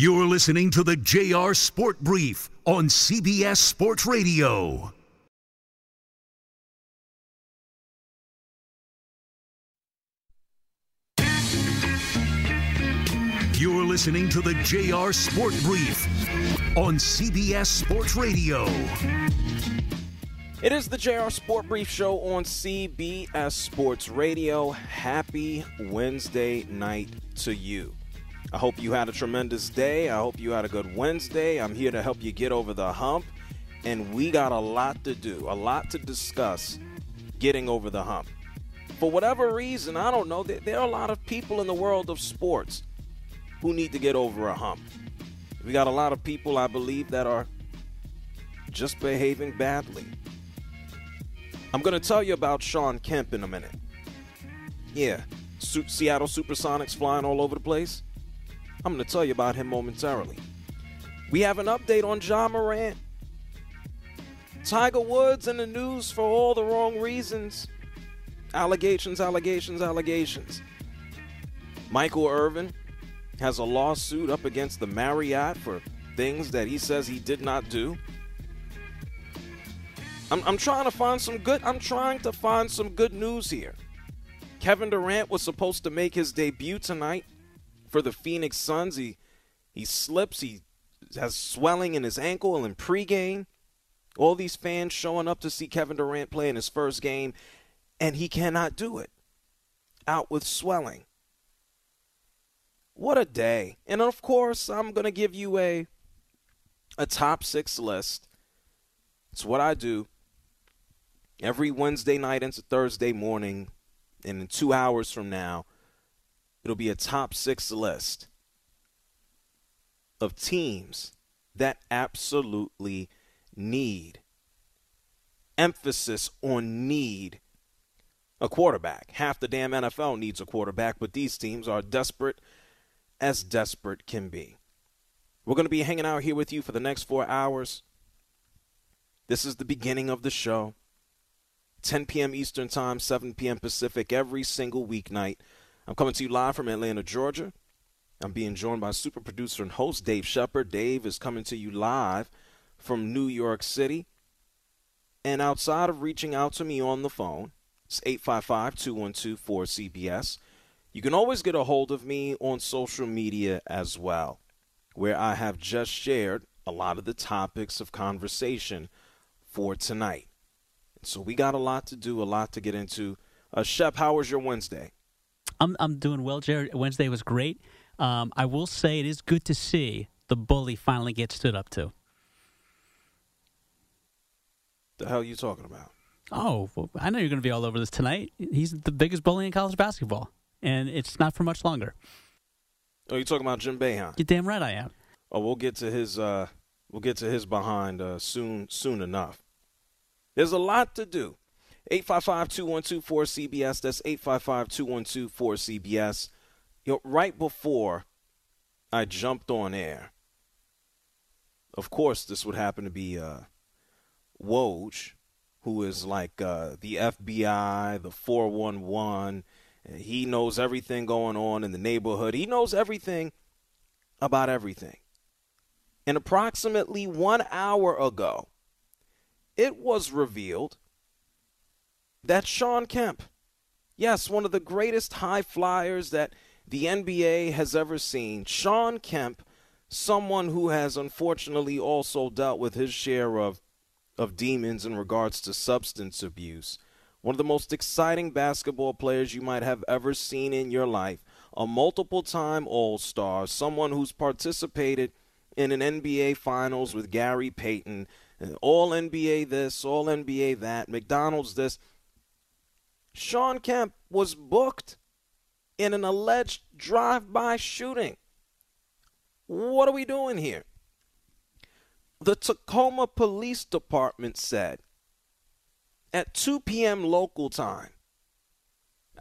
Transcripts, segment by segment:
You're listening to the JR Sport Brief on CBS Sports Radio. You're listening to the JR Sport Brief on CBS Sports Radio. It is the JR Sport Brief Show on CBS Sports Radio. Happy Wednesday night to you. I hope you had a tremendous day. I hope you had a good Wednesday. I'm here to help you get over the hump. And we got a lot to do, a lot to discuss getting over the hump. For whatever reason, I don't know, there are a lot of people in the world of sports who need to get over a hump. We got a lot of people, I believe, that are just behaving badly. I'm going to tell you about Shawn Kemp in a minute. Yeah, Seattle Supersonics flying all over the place. I'm going to tell you about him momentarily. We have an update on Ja Morant. Tiger Woods in the news for all the wrong reasons. Allegations, allegations, allegations. Michael Irvin has a lawsuit up against the Marriott for things that he says he did not do. I'm, I'm trying to find some good. I'm trying to find some good news here. Kevin Durant was supposed to make his debut tonight for the Phoenix Suns. He he slips. He has swelling in his ankle in pregame. All these fans showing up to see Kevin Durant play in his first game, and he cannot do it. Out with swelling. What a day. And of course, I'm going to give you a a top 6 list. It's what I do every Wednesday night into Thursday morning and in 2 hours from now, it'll be a top 6 list of teams that absolutely need emphasis on need a quarterback. Half the damn NFL needs a quarterback, but these teams are desperate as desperate can be. We're going to be hanging out here with you for the next four hours. This is the beginning of the show. 10 p.m. Eastern Time, 7 p.m. Pacific, every single weeknight. I'm coming to you live from Atlanta, Georgia. I'm being joined by super producer and host Dave Shepard. Dave is coming to you live from New York City. And outside of reaching out to me on the phone, it's 855 212 4CBS. You can always get a hold of me on social media as well, where I have just shared a lot of the topics of conversation for tonight. So we got a lot to do, a lot to get into. Uh, Shep, how was your Wednesday? I'm I'm doing well, Jared. Wednesday was great. Um, I will say it is good to see the bully finally get stood up to. The hell are you talking about? Oh, well, I know you're going to be all over this tonight. He's the biggest bully in college basketball and it's not for much longer. Oh, you talking about Jim Boeheim? You're damn right I am. Oh, we'll get to his uh, we'll get to his behind uh, soon soon enough. There's a lot to do. 855-212-4CBS. That's 855-212-4CBS. You know, right before I jumped on air, of course, this would happen to be uh, Woj, who is like uh, the FBI, the 411, he knows everything going on in the neighborhood. He knows everything about everything. And approximately one hour ago, it was revealed that Shawn Kemp, yes, one of the greatest high flyers that the NBA has ever seen, Shawn Kemp, someone who has unfortunately also dealt with his share of, of demons in regards to substance abuse. One of the most exciting basketball players you might have ever seen in your life, a multiple time All Star, someone who's participated in an NBA Finals with Gary Payton, All NBA this, All NBA that, McDonald's this. Shawn Kemp was booked in an alleged drive by shooting. What are we doing here? The Tacoma Police Department said at 2 p.m. local time,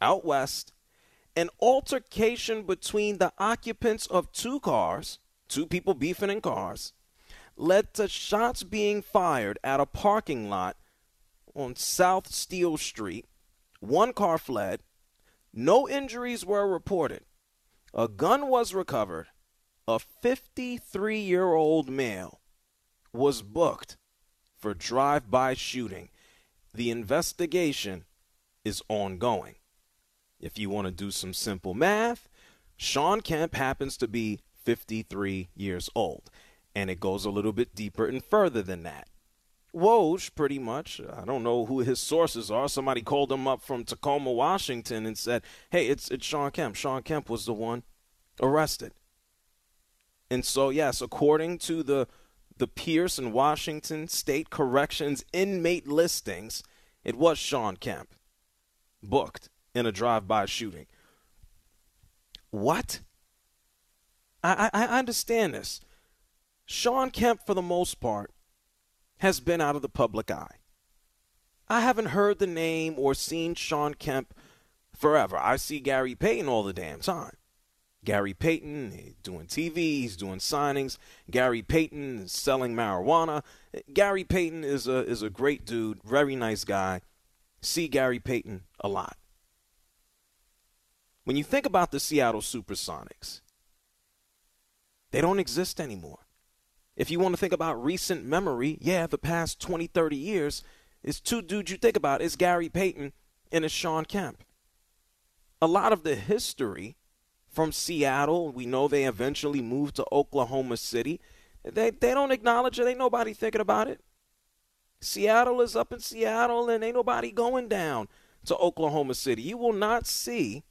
out west, an altercation between the occupants of two cars, two people beefing in cars, led to shots being fired at a parking lot on South Steele Street. One car fled. No injuries were reported. A gun was recovered. a 53 year old male was booked for drive by shooting. The investigation is ongoing. If you want to do some simple math, Shawn Kemp happens to be 53 years old. And it goes a little bit deeper and further than that. Woj, pretty much, I don't know who his sources are. Somebody called him up from Tacoma, Washington, and said, "Hey, it's it's Shawn Kemp. Shawn Kemp was the one arrested." And so, yes, according to the the Pierce and Washington State Corrections inmate listings, it was Shawn Kemp booked in a drive-by shooting. What? I, I, I understand this. Shawn Kemp, for the most part, has been out of the public eye. I haven't heard the name or seen Shawn Kemp forever. I see Gary Payton all the damn time. Gary Payton doing TV, he's doing signings. Gary Payton is selling marijuana. Gary Payton is a is a great dude, very nice guy. See Gary Payton a lot. When you think about the Seattle Supersonics, they don't exist anymore. If you want to think about recent memory, yeah, the past 20, 30 years, it's two dudes you think about. It's Gary Payton and it's Shawn Kemp. A lot of the history from Seattle, we know they eventually moved to Oklahoma City. They, they don't acknowledge it. Ain't nobody thinking about it. Seattle is up in Seattle and ain't nobody going down to Oklahoma City. You will not see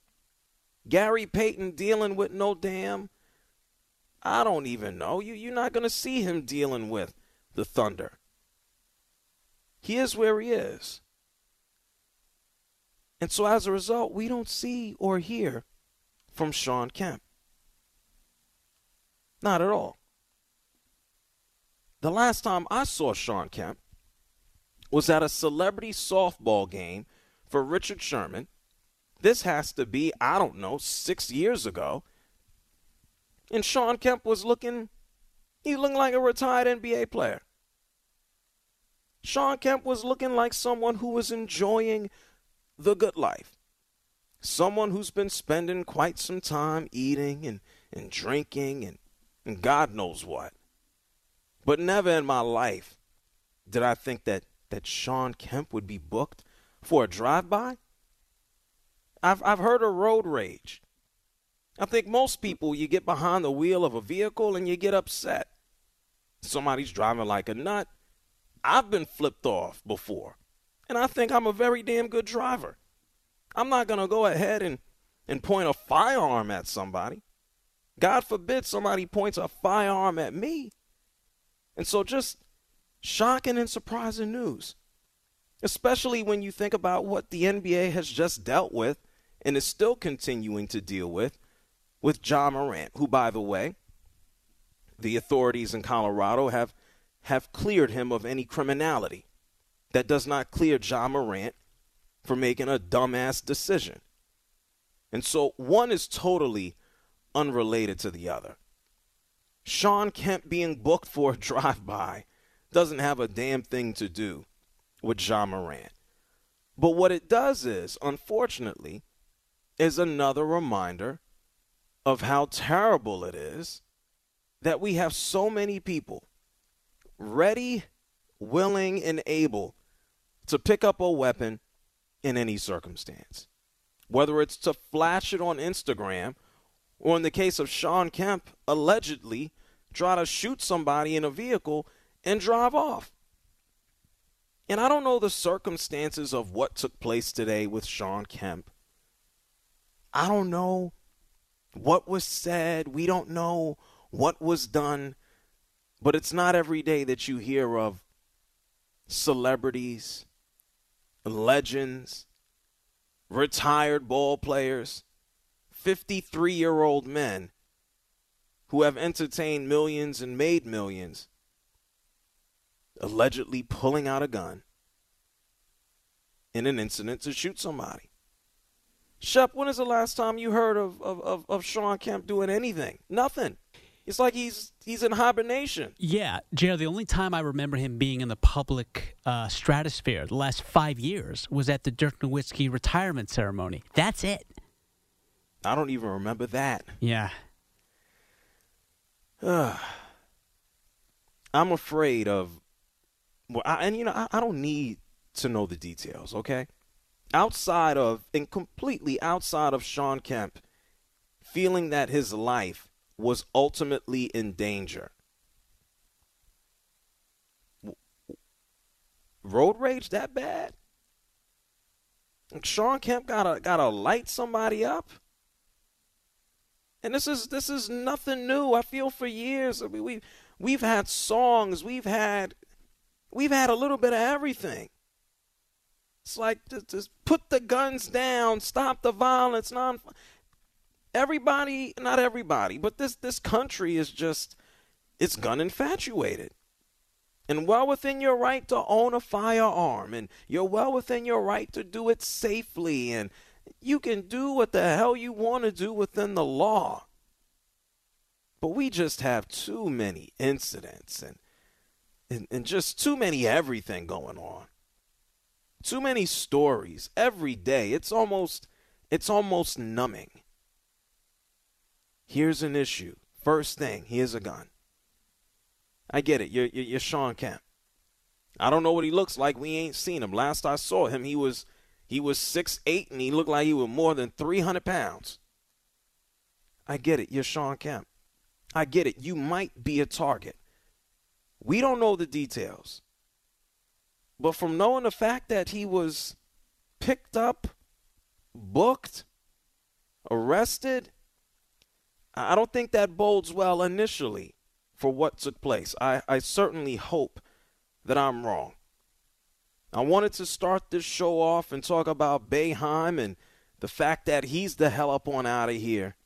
Gary Payton dealing with no damn I don't even know. You, you're not going to see him dealing with the Thunder. He is where he is. And so as a result, we don't see or hear from Shawn Kemp. Not at all. The last time I saw Shawn Kemp was at a celebrity softball game for Richard Sherman. This has to be, I don't know, six years ago. And Shawn Kemp was looking, he looked like a retired NBA player. Shawn Kemp was looking like someone who was enjoying the good life. Someone who's been spending quite some time eating and, and drinking and, and God knows what. But never in my life did I think that, that Shawn Kemp would be booked for a drive by. I've, I've heard of road rage. I think most people, you get behind the wheel of a vehicle and you get upset. Somebody's driving like a nut. I've been flipped off before, and I think I'm a very damn good driver. I'm not going to go ahead and, and point a firearm at somebody. God forbid somebody points a firearm at me. And so, just shocking and surprising news, especially when you think about what the NBA has just dealt with and is still continuing to deal with with Ja Morant, who, by the way, the authorities in Colorado have have cleared him of any criminality. That does not clear Ja Morant for making a dumbass decision. And so one is totally unrelated to the other. Shawn Kemp being booked for a drive-by doesn't have a damn thing to do with Ja Morant. But what it does is, unfortunately, is another reminder of how terrible it is that we have so many people ready, willing, and able to pick up a weapon in any circumstance. Whether it's to flash it on Instagram or in the case of Shawn Kemp, allegedly try to shoot somebody in a vehicle and drive off. And I don't know the circumstances of what took place today with Shawn Kemp. I don't know what was said. We don't know what was done. But it's not every day that you hear of celebrities, legends, retired ball players, 53 year old men who have entertained millions and made millions allegedly pulling out a gun in an incident to shoot somebody. Shep, when is the last time you heard of, of, of, of Shawn Kemp doing anything? Nothing. It's like he's he's in hibernation. Yeah, Jared. The only time I remember him being in the public uh, stratosphere the last five years was at the Dirk Nowitzki retirement ceremony. That's it. I don't even remember that. Yeah. I'm afraid of, well, I, and you know, I, I don't need to know the details, okay? Outside of, and completely outside of Shawn Kemp feeling that his life was ultimately in danger. Road rage that bad? Shawn Kemp gotta gotta light somebody up. And this is this is nothing new. I feel for years. I mean, we we've had songs, we've had we've had a little bit of everything. It's like just, just put the guns down, stop the violence. Non, everybody, not everybody, but this this country is just it's gun infatuated. And well within your right to own a firearm, and you're well within your right to do it safely, and you can do what the hell you want to do within the law. But we just have too many incidents and, and, and just too many everything going on. Too many stories every day. It's almost it's almost numbing. Here's an issue. First thing, here's a gun. I get it. You're, you're, you're Shawn Kemp. I don't know what he looks like. We ain't seen him. Last I saw him, he was he was six eight and he looked like he was more than 300 pounds. I get it. You're Shawn Kemp. I get it. You might be a target. We don't know the details. But from knowing the fact that he was picked up, booked, arrested, I don't think that bodes well initially for what took place. I, I certainly hope that I'm wrong. I wanted to start this show off and talk about Boeheim and the fact that he's the hell up on out of here.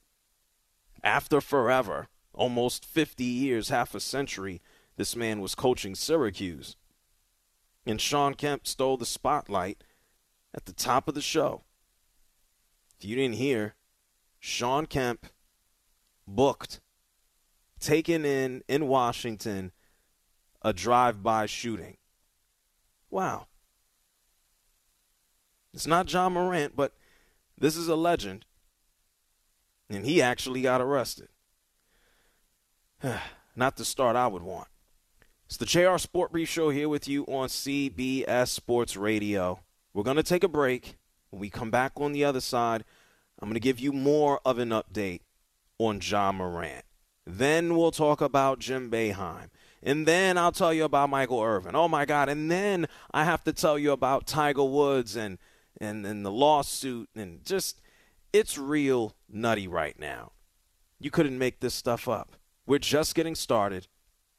After forever, almost 50 years, half a century, this man was coaching Syracuse. And Shawn Kemp stole the spotlight at the top of the show. If you didn't hear, Shawn Kemp booked, taken in in Washington, a drive by shooting. Wow. It's not Ja Morant, but this is a legend. And he actually got arrested. not the start I would want. It's the JR Sport Brief Show here with you on CBS Sports Radio. We're going to take a break. When we come back on the other side, I'm going to give you more of an update on Ja Morant. Then we'll talk about Jim Boeheim. And then I'll tell you about Michael Irvin. Oh my God. And then I have to tell you about Tiger Woods and and, and the lawsuit and just it's real nutty right now. You couldn't make this stuff up. We're just getting started.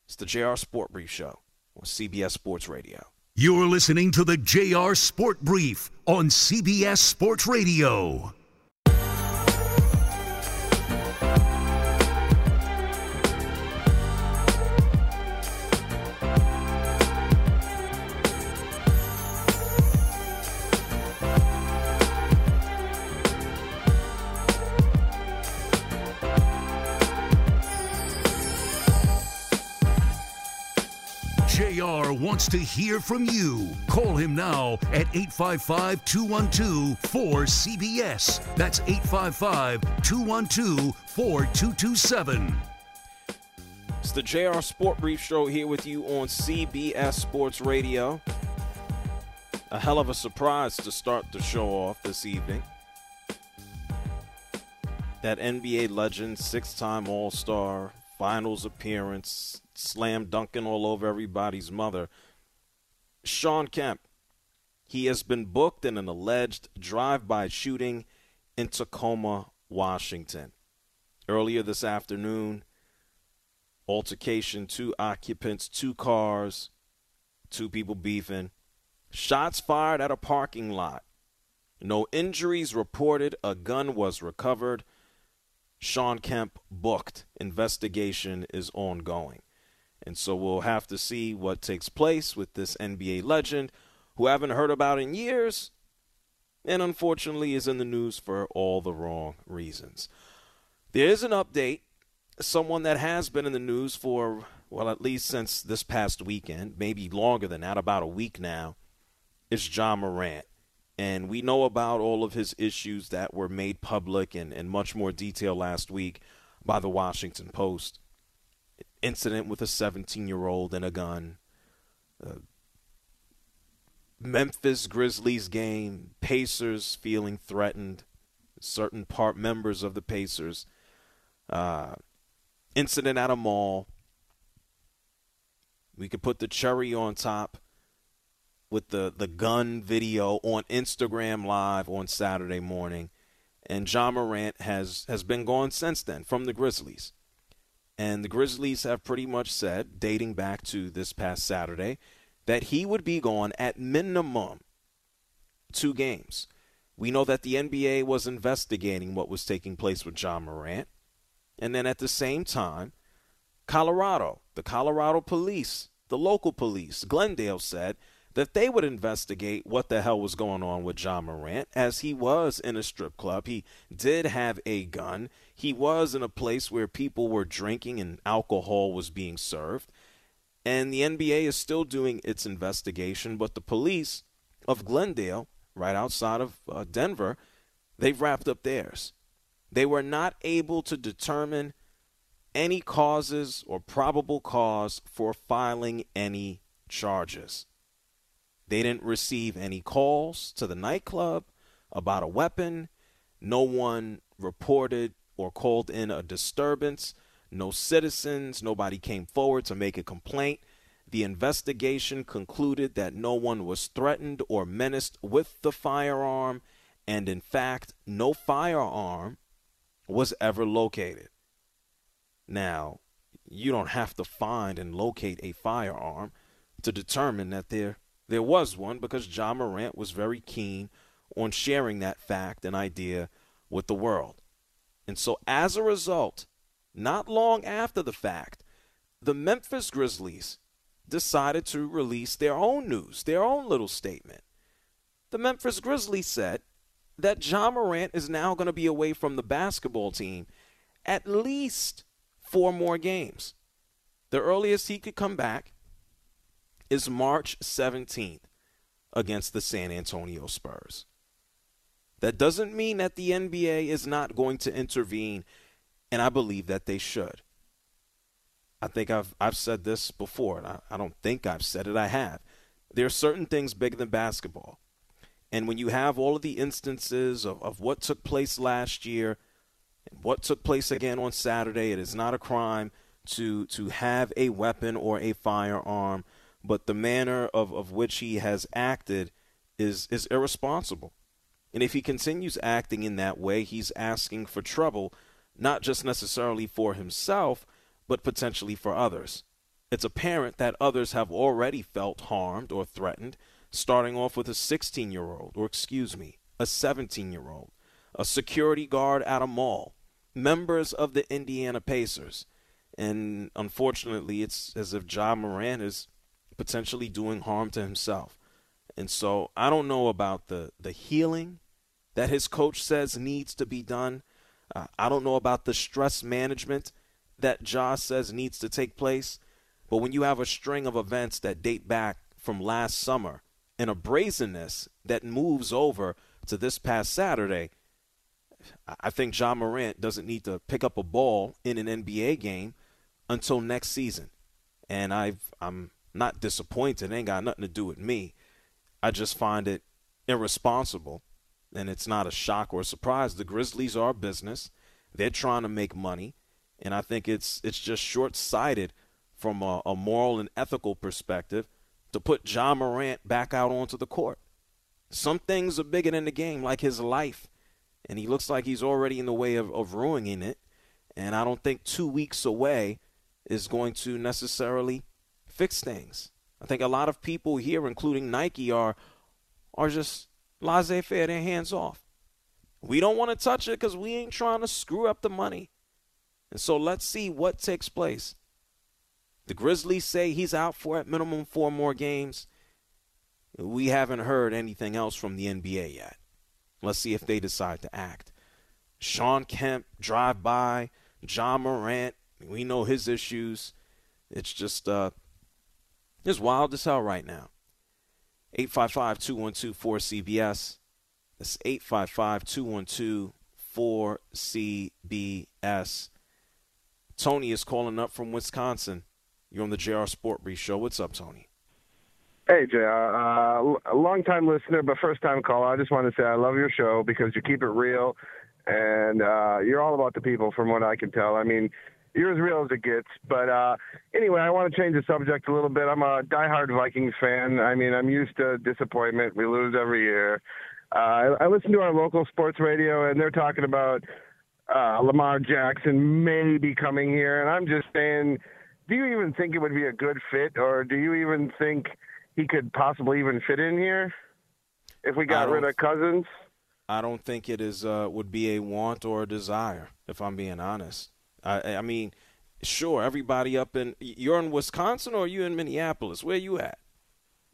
It's the JR Sport Brief Show on CBS Sports Radio. You're listening to the JR Sport Brief on CBS Sports Radio. Wants to hear from you. Call him now at 855 212 4CBS. That's 855 212 4227. It's the JR Sport Brief Show here with you on CBS Sports Radio. A hell of a surprise to start the show off this evening. That NBA legend, six time All Star, finals appearance, slam dunking all over everybody's mother. Shawn Kemp, he has been booked in an alleged drive by shooting in Tacoma, Washington. Earlier this afternoon, altercation, two occupants, two cars, two people beefing, shots fired at a parking lot. No injuries reported, a gun was recovered. Shawn Kemp booked. Investigation is ongoing. And so we'll have to see what takes place with this NBA legend who I haven't heard about in years and unfortunately is in the news for all the wrong reasons. There is an update. Someone that has been in the news for, well, at least since this past weekend, maybe longer than that, about a week now, is Ja Morant. And we know about all of his issues that were made public in, in much more detail last week by the Washington Post. Incident with a 17 year old and a gun. Uh, Memphis Grizzlies game, Pacers feeling threatened, certain part members of the Pacers. Uh, incident at a mall. We could put the cherry on top with the, the gun video on Instagram Live on Saturday morning. And Ja Morant has, has been gone since then from the Grizzlies. And the Grizzlies have pretty much said, dating back to this past Saturday, that he would be gone at minimum two games. We know that the NBA was investigating what was taking place with Ja Morant. And then at the same time, Colorado, the Colorado police, the local police, Glendale said that they would investigate what the hell was going on with Ja Morant as he was in a strip club. He did have a gun. He was in a place where people were drinking and alcohol was being served. And the NBA is still doing its investigation, but the police of Glendale, right outside of uh, Denver, they've wrapped up theirs. They were not able to determine any causes or probable cause for filing any charges. They didn't receive any calls to the nightclub about a weapon. No one reported or called in a disturbance. No citizens, nobody came forward to make a complaint. The investigation concluded that no one was threatened or menaced with the firearm, and in fact, no firearm was ever located. Now, you don't have to find and locate a firearm to determine that there there was one because Ja Morant was very keen on sharing that fact and idea with the world. And so as a result, not long after the fact, the Memphis Grizzlies decided to release their own news, their own little statement. The Memphis Grizzlies said that Ja Morant is now going to be away from the basketball team at least four more games. The earliest he could come back is March 17th against the San Antonio Spurs. That doesn't mean that the NBA is not going to intervene, and I believe that they should. I think I've I've said this before, and I, I don't think I've said it. I have. There are certain things bigger than basketball. And when you have all of the instances of, of what took place last year and what took place again on Saturday, it is not a crime to to have a weapon or a firearm, but the manner of, of which he has acted is is irresponsible. And if he continues acting in that way, he's asking for trouble, not just necessarily for himself, but potentially for others. It's apparent that others have already felt harmed or threatened, starting off with a 16 year old, or excuse me, a 17 year old, a security guard at a mall, members of the Indiana Pacers. And unfortunately, it's as if Ja Morant is potentially doing harm to himself. And so I don't know about the, the healing that his coach says needs to be done. Uh, I don't know about the stress management that Ja says needs to take place. But when you have a string of events that date back from last summer and a brazenness that moves over to this past Saturday, I think Ja Morant doesn't need to pick up a ball in an NBA game until next season. And I've, I'm not disappointed. It ain't got nothing to do with me. I just find it irresponsible. And it's not a shock or a surprise. The Grizzlies are a business. They're trying to make money. And I think it's it's just short sighted from a, a, moral and ethical perspective to put Ja Morant back out onto the court. Some things are bigger than the game, like his life. And he looks like he's already in the way of, of ruining it. And I don't think two weeks away is going to necessarily fix things. I think a lot of people here, including Nike, are are just laissez faire, their hands off. We don't want to touch it because we ain't trying to screw up the money. And so let's see what takes place. The Grizzlies say he's out for at minimum four more games. We haven't heard anything else from the NBA yet. Let's see if they decide to act. Shawn Kemp drive by, Ja Morant, we know his issues. It's just uh it's wild as hell right now. 855 212 4CBS. That's 855 212 4CBS. Tony is calling up from Wisconsin. You're on the JR Sport Brief Show. What's up, Tony? Hey, JR. Uh, a long time listener, but first time caller. I just want to say I love your show because you keep it real and uh, you're all about the people from what I can tell. I mean, you're as real as it gets. But uh, anyway, I want to change the subject a little bit. I'm a diehard Vikings fan. I mean, I'm used to disappointment. We lose every year. Uh, I, I listen to our local sports radio, and they're talking about uh, Lamar Jackson maybe coming here, and I'm just saying, do you even think it would be a good fit, or do you even think he could possibly even fit in here if we got rid of Cousins? I don't think it is uh, would be a want or a desire, if I'm being honest. I, I mean, sure, everybody up in you're in Wisconsin or are you in Minneapolis? Where you at?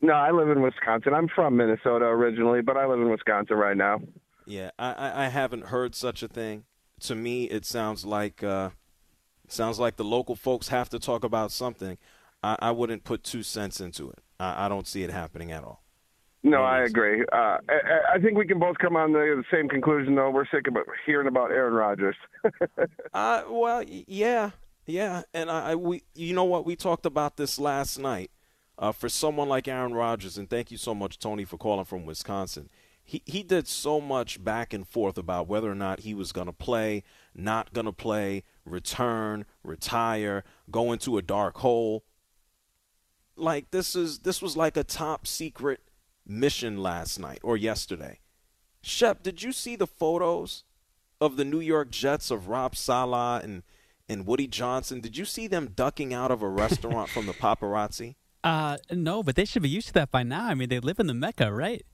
No, I live in Wisconsin. I'm from Minnesota originally, but I live in Wisconsin right now. Yeah, I, I haven't heard such a thing. To me, it sounds like uh, it sounds like the local folks have to talk about something. I, I wouldn't put two cents into it. I, I don't see it happening at all. No, I agree. Uh, I, I, think we can both come on the, the, same conclusion, though. We're sick of hearing about Aaron Rodgers. uh, well, yeah, yeah, and I, I, we, you know what? We talked about this last night. Uh, for someone like Aaron Rodgers, and thank you so much, Tony, for calling from Wisconsin. He he did so much back and forth about whether or not he was going to play, not going to play, return, retire, go into a dark hole. Like this is this was like a top secret mission last night or yesterday. Shep, did you see the photos of the New York Jets of Rob Saleh and and Woody Johnson? Did you see them ducking out of a restaurant from the paparazzi? Uh, no, but they should be used to that by now. I mean, they live in the Mecca, right?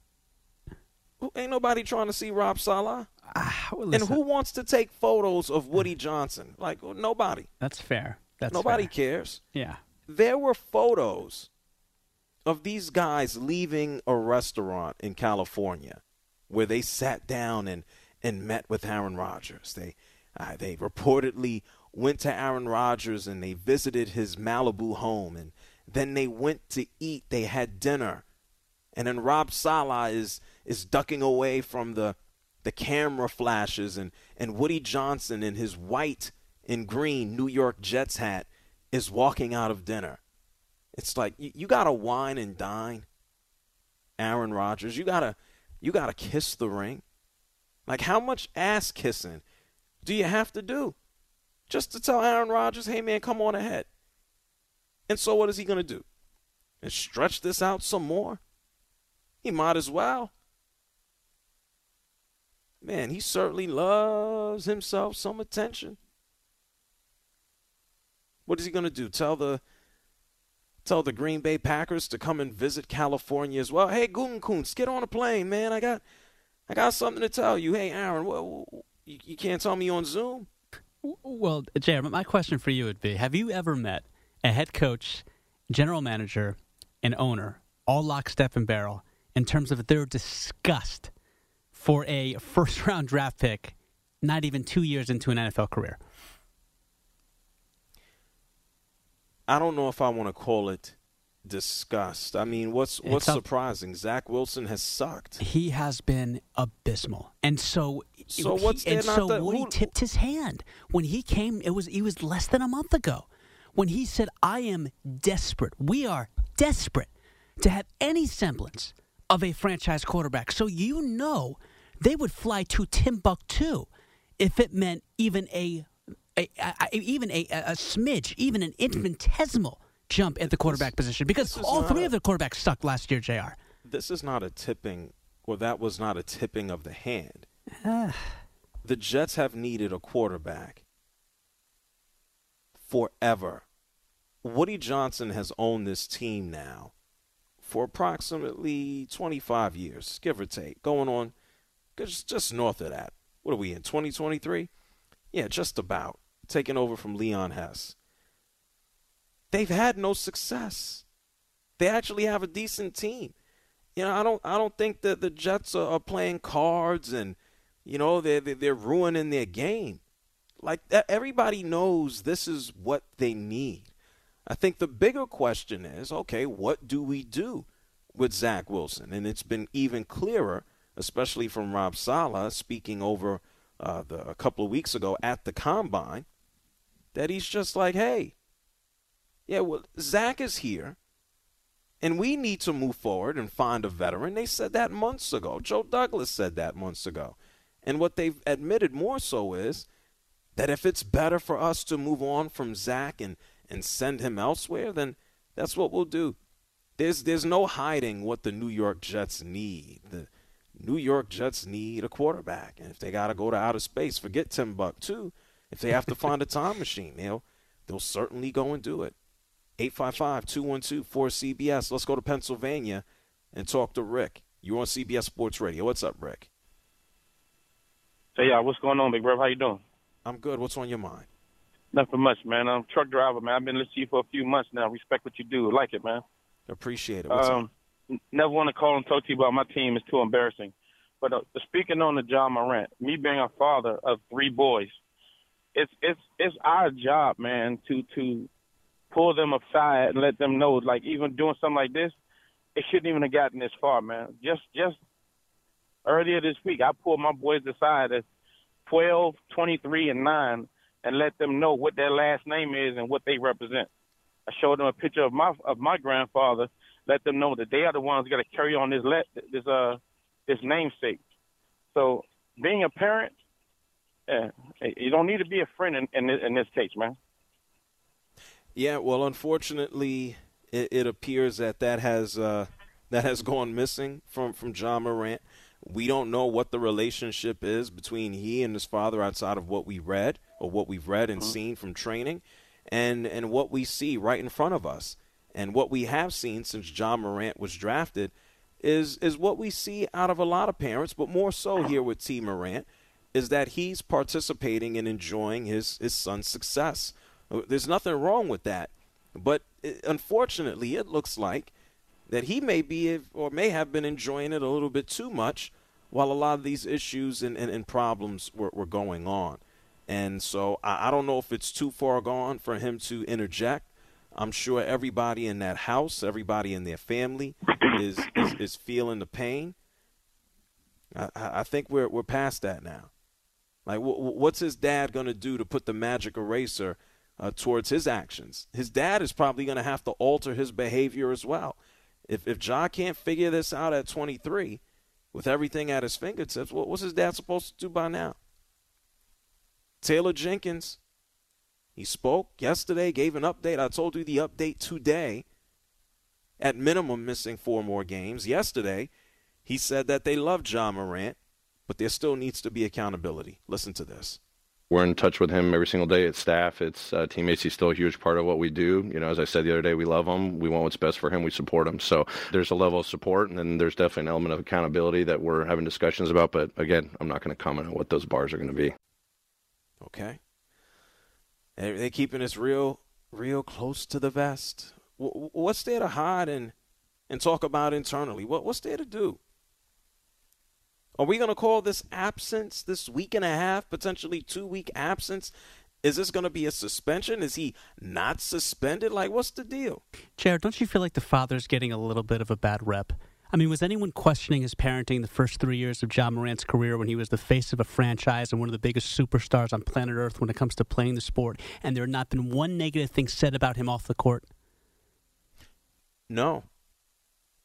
Ain't nobody trying to see Rob Saleh. Uh, well, and who wants to take photos of Woody Johnson? Like nobody. That's fair. That's nobody fair. cares. Yeah. There were photos of these guys leaving a restaurant in California where they sat down and, and met with Aaron Rodgers. They uh, they reportedly went to Aaron Rodgers and they visited his Malibu home and then they went to eat. They had dinner. And then Rob Saleh is is ducking away from the the camera flashes and, and Woody Johnson in his white and green New York Jets hat is walking out of dinner. It's like you, you gotta wine and dine. Aaron Rodgers, you gotta you gotta kiss the ring. Like how much ass kissing do you have to do? Just to tell Aaron Rodgers, hey man, come on ahead. And so what is he gonna do? And stretch this out some more? He might as well. Man, he certainly loves himself some attention. What is he to do? Tell the tell the Green Bay Packers to come and visit California as well. Hey, Gutekunst, get on a plane, man. I got, I got something to tell you. Hey, Aaron, you, you can't tell me on Zoom. Well, Jared, my question for you would be: Have you ever met a head coach, general manager, and owner, all lock, step, and barrel, in terms of their disgust for a first-round draft pick, not even two years into an NFL career? I don't know if I want to call it disgust. I mean, what's what's surprising? Zach Wilson has sucked. He has been abysmal, and so so what's he, and so the, Woody tipped his hand when he came. It was he was less than a month ago when he said, "I am desperate. We are desperate to have any semblance of a franchise quarterback." So you know they would fly to Timbuktu if it meant even a a, a, even a, a smidge, even an infinitesimal jump at the quarterback position because all three a, of the quarterbacks sucked last year, JR. This is not a tipping, or that was not a tipping of the hand. the Jets have needed a quarterback forever. Woody Johnson has owned this team now for approximately 25 years, give or take, going on just, just north of that. What are we in, 2023? Yeah, just about taking over from Leon Hess. They've had no success. They actually have a decent team. You know, I don't I don't think that the Jets are, are playing cards and you know they're they're ruining their game. Like everybody knows this is what they need. I think the bigger question is, okay, what do we do with Zach Wilson? And it's been even clearer, especially from Rob Saleh speaking over uh, the, a couple of weeks ago at the combine that he's just like, hey, yeah, well, Zach is here, and we need to move forward and find a veteran. They said that months ago. Joe Douglas said that months ago. And what they've admitted more so is that if it's better for us to move on from Zach and, and send him elsewhere, then that's what we'll do. There's there's no hiding what the New York Jets need. The New York Jets need a quarterback, and if they got to go to outer space, forget Timbuktu. If they have to find a time machine, they'll they'll certainly go and do it. 855-212-4CBS. Let's go to Pennsylvania and talk to Rick. You're on CBS Sports Radio. What's up, Rick? Hey, yeah, what's going on, big bro? How you doing? I'm good. What's on your mind? Nothing much, man. I'm a truck driver, man. I've been listening to you for a few months now. Respect what you do. Like it, man. Appreciate it. What's um, up? Never want to call and talk to you about my team. It's too embarrassing. But uh, speaking on the Ja Morant, me being a father of three boys, it's it's it's our job, man, to to pull them aside and let them know, like even doing something like this, it shouldn't even have gotten this far, man. Just just earlier this week, I pulled my boys aside at 12, 23, and nine, and let them know what their last name is and what they represent. I showed them a picture of my of my grandfather, let them know that they are the ones got to carry on this let this uh this namesake. So being a parent, yeah, you don't need to be a friend in in this, in this case, man. Yeah, well, unfortunately, it, it appears that that has uh, that has gone missing from from Ja Morant. We don't know what the relationship is between he and his father outside of what we read or what we've read and mm-hmm. seen from training and and what we see right in front of us. And what we have seen since Ja Morant was drafted is is what we see out of a lot of parents, but more so here with Tee Morant, is that he's participating and enjoying his his son's success. There's nothing wrong with that, but it, unfortunately, it looks like that he may be or may have been enjoying it a little bit too much while a lot of these issues and, and, and problems were, were going on. And so I, I don't know if it's too far gone for him to interject. I'm sure everybody in that house, everybody in their family, is is, is feeling the pain. I, I think we're we're past that now. Like, what's his dad going to do to put the magic eraser uh, towards his actions? His dad is probably going to have to alter his behavior as well. If if Ja can't figure this out at 23, with everything at his fingertips, what's his dad supposed to do by now? Taylor Jenkins, he spoke yesterday, gave an update. I told you the update today. At minimum, missing four more games. Yesterday, he said that they love Ja Morant, but there still needs to be accountability. Listen to this. We're in touch with him every single day. It's staff, it's uh, teammates. He's still a huge part of what we do. You know, as I said the other day, we love him. We want what's best for him. We support him. So there's a level of support, and then there's definitely an element of accountability that we're having discussions about. But again, I'm not going to comment on what those bars are going to be. Okay. They're keeping us real, real close to the vest. What's there to hide and and talk about internally? What what's there to do? Are we going to call this absence, this week and a half, potentially two week absence? Is this going to be a suspension? Is he not suspended? Like, what's the deal? Jared, don't you feel like the father's getting a little bit of a bad rep? I mean, was anyone questioning his parenting the first three years of Ja Morant's career when he was the face of a franchise and one of the biggest superstars on planet Earth when it comes to playing the sport, and there had not been one negative thing said about him off the court? No.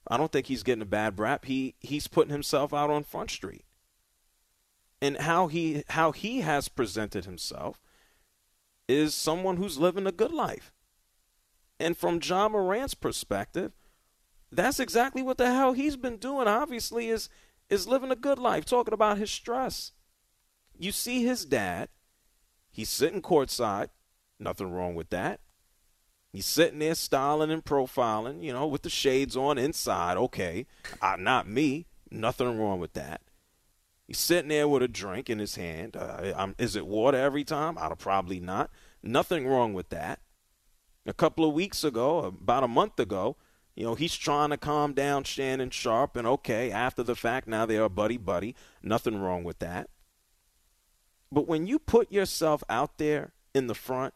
I don't think he's getting a bad rap. He he's putting himself out on Front Street. And how he how he has presented himself is someone who's living a good life. And from Ja Morant's perspective, that's exactly what the hell he's been doing. Obviously, is is living a good life, talking about his stress. You see his dad, he's sitting courtside, nothing wrong with that. He's sitting there styling and profiling, you know, with the shades on inside. Okay, uh, not me. Nothing wrong with that. He's sitting there with a drink in his hand. Uh, is it water every time? I'd probably not. Nothing wrong with that. A couple of weeks ago, about a month ago, you know, he's trying to calm down Shannon Sharpe, and okay, after the fact, now they are buddy buddy. Nothing wrong with that. But when you put yourself out there in the front,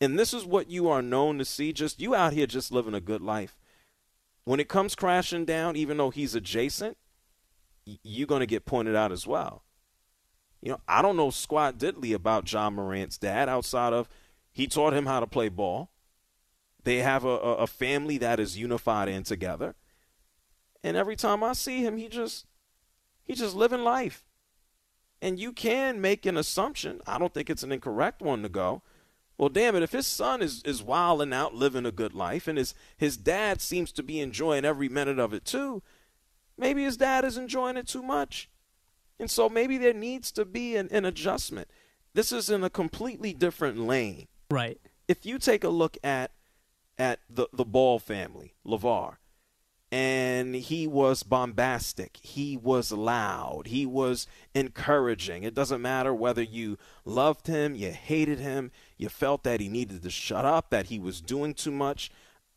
and this is what you are known to see, just you out here just living a good life. When it comes crashing down, even though he's adjacent, you're going to get pointed out as well. You know, I don't know squat diddly about Ja Morant's dad outside of he taught him how to play ball. They have a, a, family that is unified and together. And every time I see him, he just he's just living life. And you can make an assumption. I don't think it's an incorrect one to go. Well, damn it, if his son is, is wilding out, living a good life, and his, his dad seems to be enjoying every minute of it too, maybe his dad is enjoying it too much. And so maybe there needs to be an, an adjustment. This is in a completely different lane. Right. If you take a look at at the, the Ball family, LaVar, and he was bombastic. He was loud. He was encouraging. It doesn't matter whether you loved him, you hated him, you felt that he needed to shut up, that he was doing too much.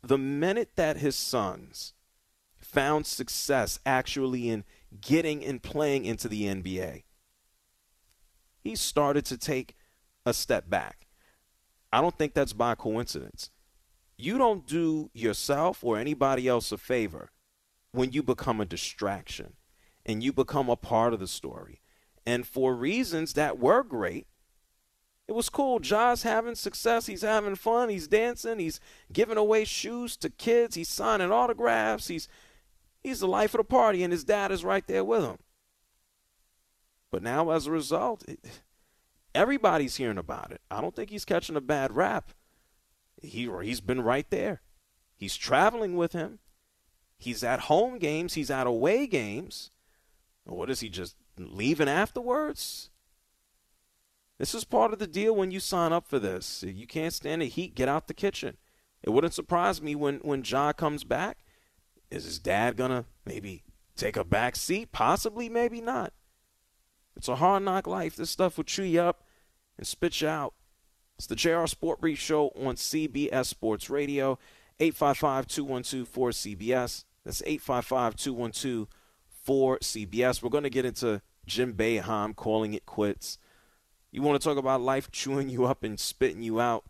The minute that his sons found success actually in getting and playing into the NBA, he started to take a step back. I don't think that's by coincidence you don't do yourself or anybody else a favor when you become a distraction and you become a part of the story. And for reasons that were great, it was cool. Ja's having success. He's having fun. He's dancing. He's giving away shoes to kids. He's signing autographs. He's he's the life of the party, and his dad is right there with him. But now, as a result, it, everybody's hearing about it. I don't think he's catching a bad rap he or he's been right there. He's traveling with him. He's at home games. He's at away games. What is he just leaving afterwards? This is part of the deal when you sign up for this. You can't stand the heat. Get out the kitchen. It wouldn't surprise me when when Ja comes back. Is his dad gonna maybe take a back seat? Possibly, maybe not. It's a hard knock life. This stuff will chew you up and spit you out. It's the JR Sport Brief Show on CBS Sports Radio. 855 212 4CBS. That's 855 212 4CBS. We're going to get into Jim Boeheim calling it quits. You want to talk about life chewing you up and spitting you out?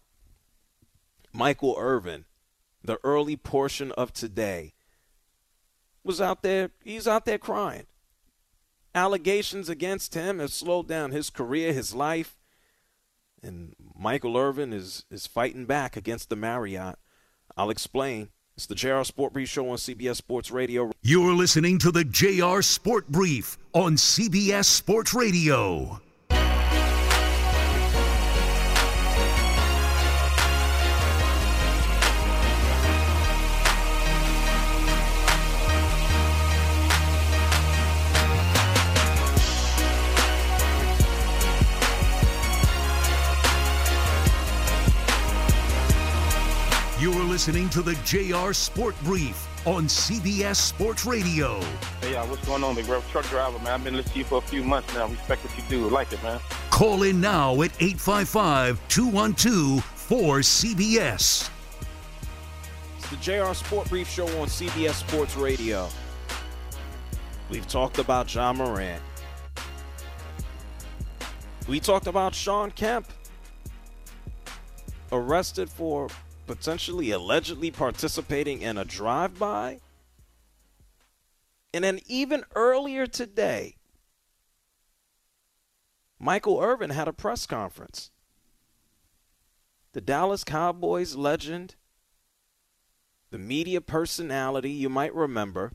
Michael Irvin, the early portion of today, was out there. He's out there crying. Allegations against him have slowed down his career, his life. And Michael Irvin is, is fighting back against the Marriott. I'll explain. It's the JR Sport Brief Show on CBS Sports Radio. You're listening to the JR Sport Brief on CBS Sports Radio. Listening to the JR Sport Brief on CBS Sports Radio. Hey, uh, what's going on, big bro? Truck driver, man. I've been listening to you for a few months now. Respect what you do. like it, man. Call in now at 855 212 4CBS. It's the JR Sport Brief Show on CBS Sports Radio. We've talked about Ja Morant. We talked about Shawn Kemp arrested for potentially allegedly participating in a drive by. And then even earlier today, Michael Irvin had a press conference. The Dallas Cowboys legend, the media personality, you might remember.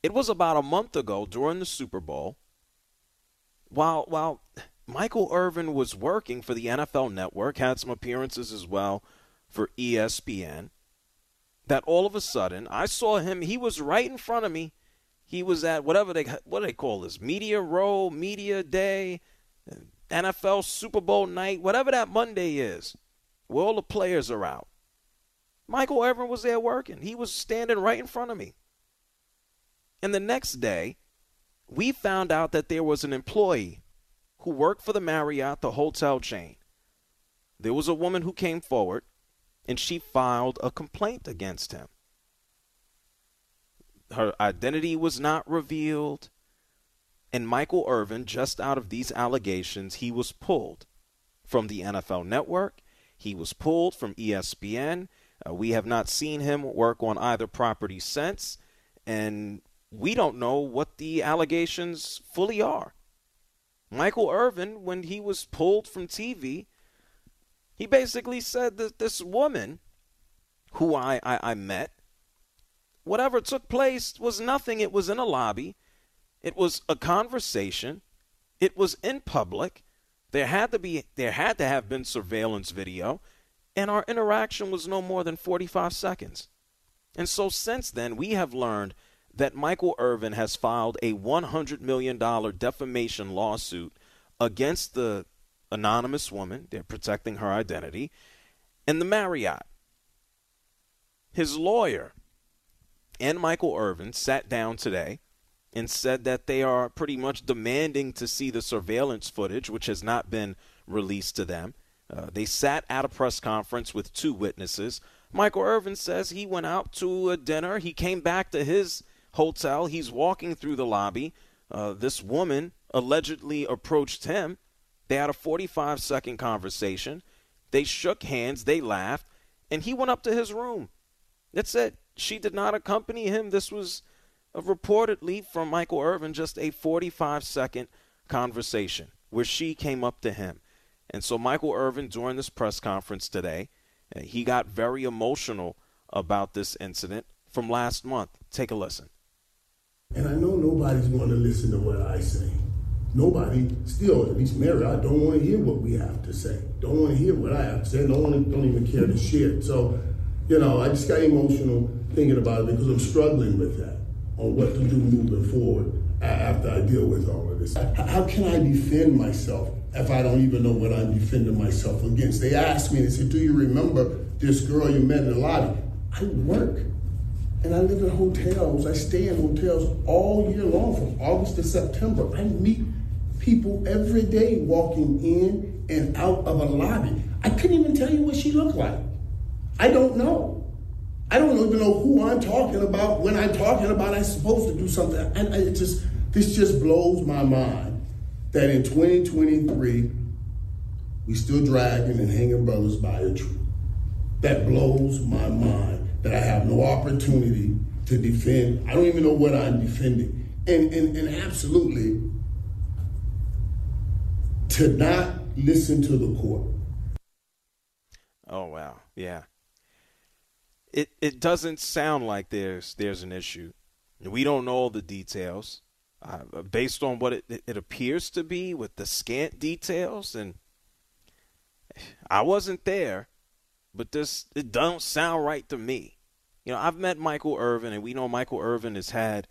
It was about a month ago during the Super Bowl. While while Michael Irvin was working for the NFL Network, had some appearances as well for ESPN. That all of a sudden, I saw him. He was right in front of me. He was at whatever they what do they call this media row, media day, NFL Super Bowl night, whatever that Monday is, where all the players are out. Michael Irvin was there working. He was standing right in front of me. And the next day, we found out that there was an employee who worked for the Marriott, the hotel chain. There was a woman who came forward and she filed a complaint against him. Her identity was not revealed. And Michael Irvin, just out of these allegations, he was pulled from the NFL network. He was pulled from ESPN. Uh, we have not seen him work on either property since. And we don't know what the allegations fully are. Michael Irvin, when he was pulled from TV, he basically said that this woman, who I, I, I met, whatever took place was nothing. It was in a lobby. It was a conversation. It was in public. There had to be there had to have been surveillance video, and our interaction was no more than 45 seconds. And so since then, we have learned that Michael Irvin has filed a $100 million defamation lawsuit against the anonymous woman. They're protecting her identity. And the Marriott. His lawyer and Michael Irvin sat down today and said that they are pretty much demanding to see the surveillance footage, which has not been released to them. Uh, they sat at a press conference with two witnesses. Michael Irvin says he went out to a dinner. He came back to his hotel. He's walking through the lobby. Uh, this woman allegedly approached him. They had a 45 second conversation. They shook hands. They laughed. And he went up to his room. That's it. She did not accompany him. This was uh, reportedly from Michael Irvin just a 45 second conversation where she came up to him. And so Michael Irvin, during this press conference today, uh, he got very emotional about this incident from last month. Take a listen. And I know nobody's going to listen to what I say. Nobody, still, at least Mary, I don't want to hear what we have to say. Don't want to hear what I have to say. Don't want to, don't even care to share it. So, you know, I just got emotional thinking about it because I'm struggling with that on what to do moving forward after I deal with all of this. How can I defend myself if I don't even know what I'm defending myself against? They asked me, they said, Do you remember this girl you met in the lobby? I work and I live in hotels. I stay in hotels all year long from August to September. I meet people every day walking in and out of a lobby. I couldn't even tell you what she looked like. I don't know. I don't even know who I'm talking about when I'm talking about I'm supposed to do something. And it just this just blows my mind that in 2023 we still dragging and hanging brothers by a tree. That blows my mind that I have no opportunity to defend. I don't even know what I'm defending. And and, and absolutely to not listen to the court. Oh wow. Yeah it it doesn't sound like there's there's an issue. We don't know all the details. Uh, based on what it, it appears to be with the scant details and I wasn't there, but this it don't sound right to me. You know, I've met Michael Irvin and we know Michael Irvin has had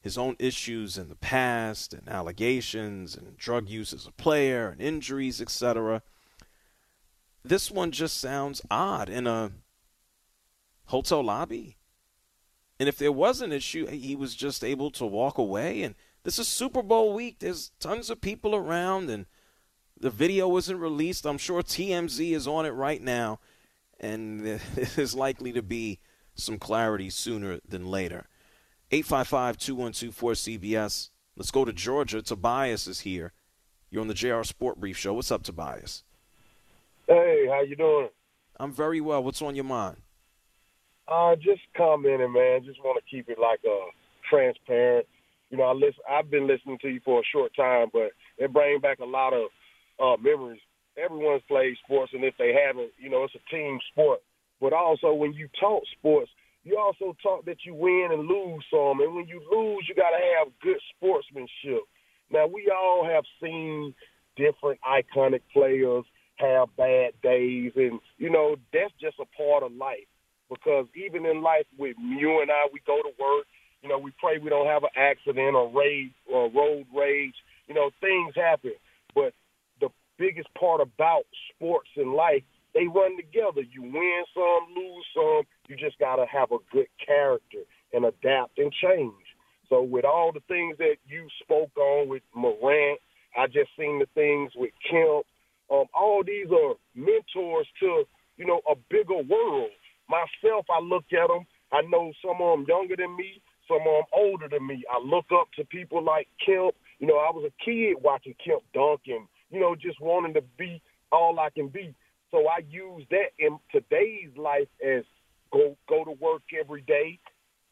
his own issues in the past and allegations and drug use as a player and injuries, etc. This one just sounds odd in a hotel lobby. And if there was an issue, he was just able to walk away. And this is Super Bowl week. There's tons of people around, and the video wasn't released. I'm sure TMZ is on it right now, and there's likely to be some clarity sooner than later. 855 212 cbs Let's go to Georgia. Tobias is here. You're on the JR Sport Brief Show. What's up, Tobias? Hey, how you doing? I'm very well. What's on your mind? Uh, just commenting, man. Just want to keep it like uh transparent. You know, I listen. I've been listening to you for a short time, but it brings back a lot of uh, memories. Everyone's played sports, and if they haven't, you know, it's a team sport. But also, when you talk sports, you also talk that you win and lose some, and when you lose, you got to have good sportsmanship. Now, we all have seen different iconic players have bad days, and you know that's just a part of life because even in life with you and I, we go to work. You know, we pray we don't have an accident or rage or road rage. You know, things happen. But biggest part about sports and life, they run together. You win some, lose some. You just got to have a good character and adapt and change. So with all the things that you spoke on with Morant, I just seen the things with Kemp. Um, all these are mentors to, you know, a bigger world. Myself, I look at them. I know some of them younger than me, some of them older than me. I look up to people like Kemp. You know, I was a kid watching Kemp dunk and, you know, just wanting to be all I can be. So I use that in today's life as go go to work every day,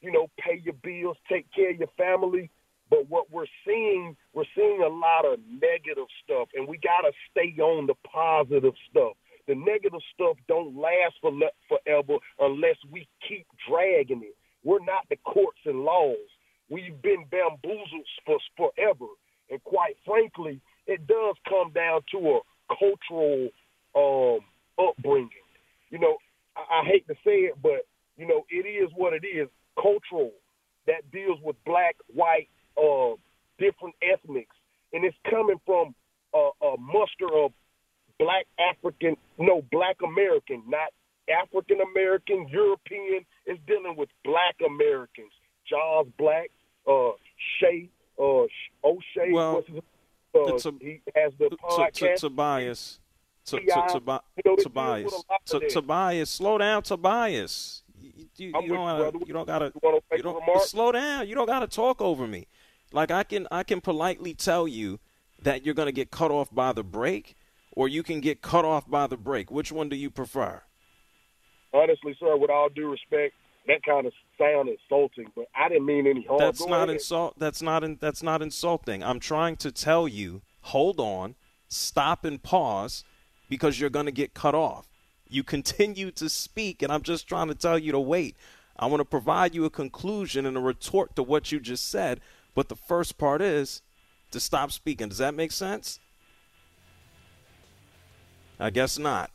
you know, pay your bills, take care of your family. But what we're seeing, we're seeing a lot of negative stuff, and we got to stay on the positive stuff. The negative stuff don't last for le- forever unless we keep dragging it. We're not the courts and laws. We've been bamboozled for forever, and quite frankly, it does come down to a cultural um, upbringing. You know, I, I hate to say it, but you know, it is what it is. Cultural that deals with black, white, uh, different ethnics, and it's coming from a, a muster of black African, no, black American, not African American, European. It's dealing with black Americans. Jaws Black, uh, Shay, uh, O'Shea. Well, uh, a- he has the to, podcast. to, Tobias. To, to, T.I., to, you know, they deal with Tobias. a lot of To. Tobias, slow down, Tobias. You, you, you don't gotta, you don't gotta, You wanna make you a don't slow down. You don't gotta talk over me. Like I can, I can politely tell you that you're gonna get cut off by the break, or you can get cut off by the break. Which one do you prefer? Honestly, sir, with all due respect, that kind of sound insulting, but I didn't mean any harm. That's not ahead. insult. That's not. In, that's not insulting. I'm trying to tell you. Hold on. Stop and pause, because you're going to get cut off. You continue to speak, and I'm just trying to tell you to wait. I want to provide you a conclusion and a retort to what you just said, but the first part is to stop speaking. Does that make sense? I guess not.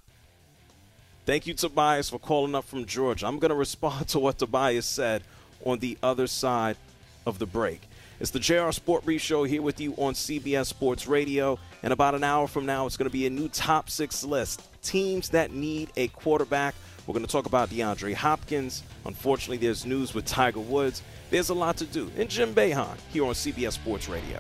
Thank you, Tobias, for calling up from Georgia. I'm going to respond to what Tobias said on the other side of the break. It's the JR Sport Brief Show here with you on CBS Sports Radio. And about an hour from now, it's going to be a new top six list. Teams that need a quarterback. We're going to talk about DeAndre Hopkins. Unfortunately, there's news with Tiger Woods. There's a lot to do. And Jim Boeheim here on CBS Sports Radio.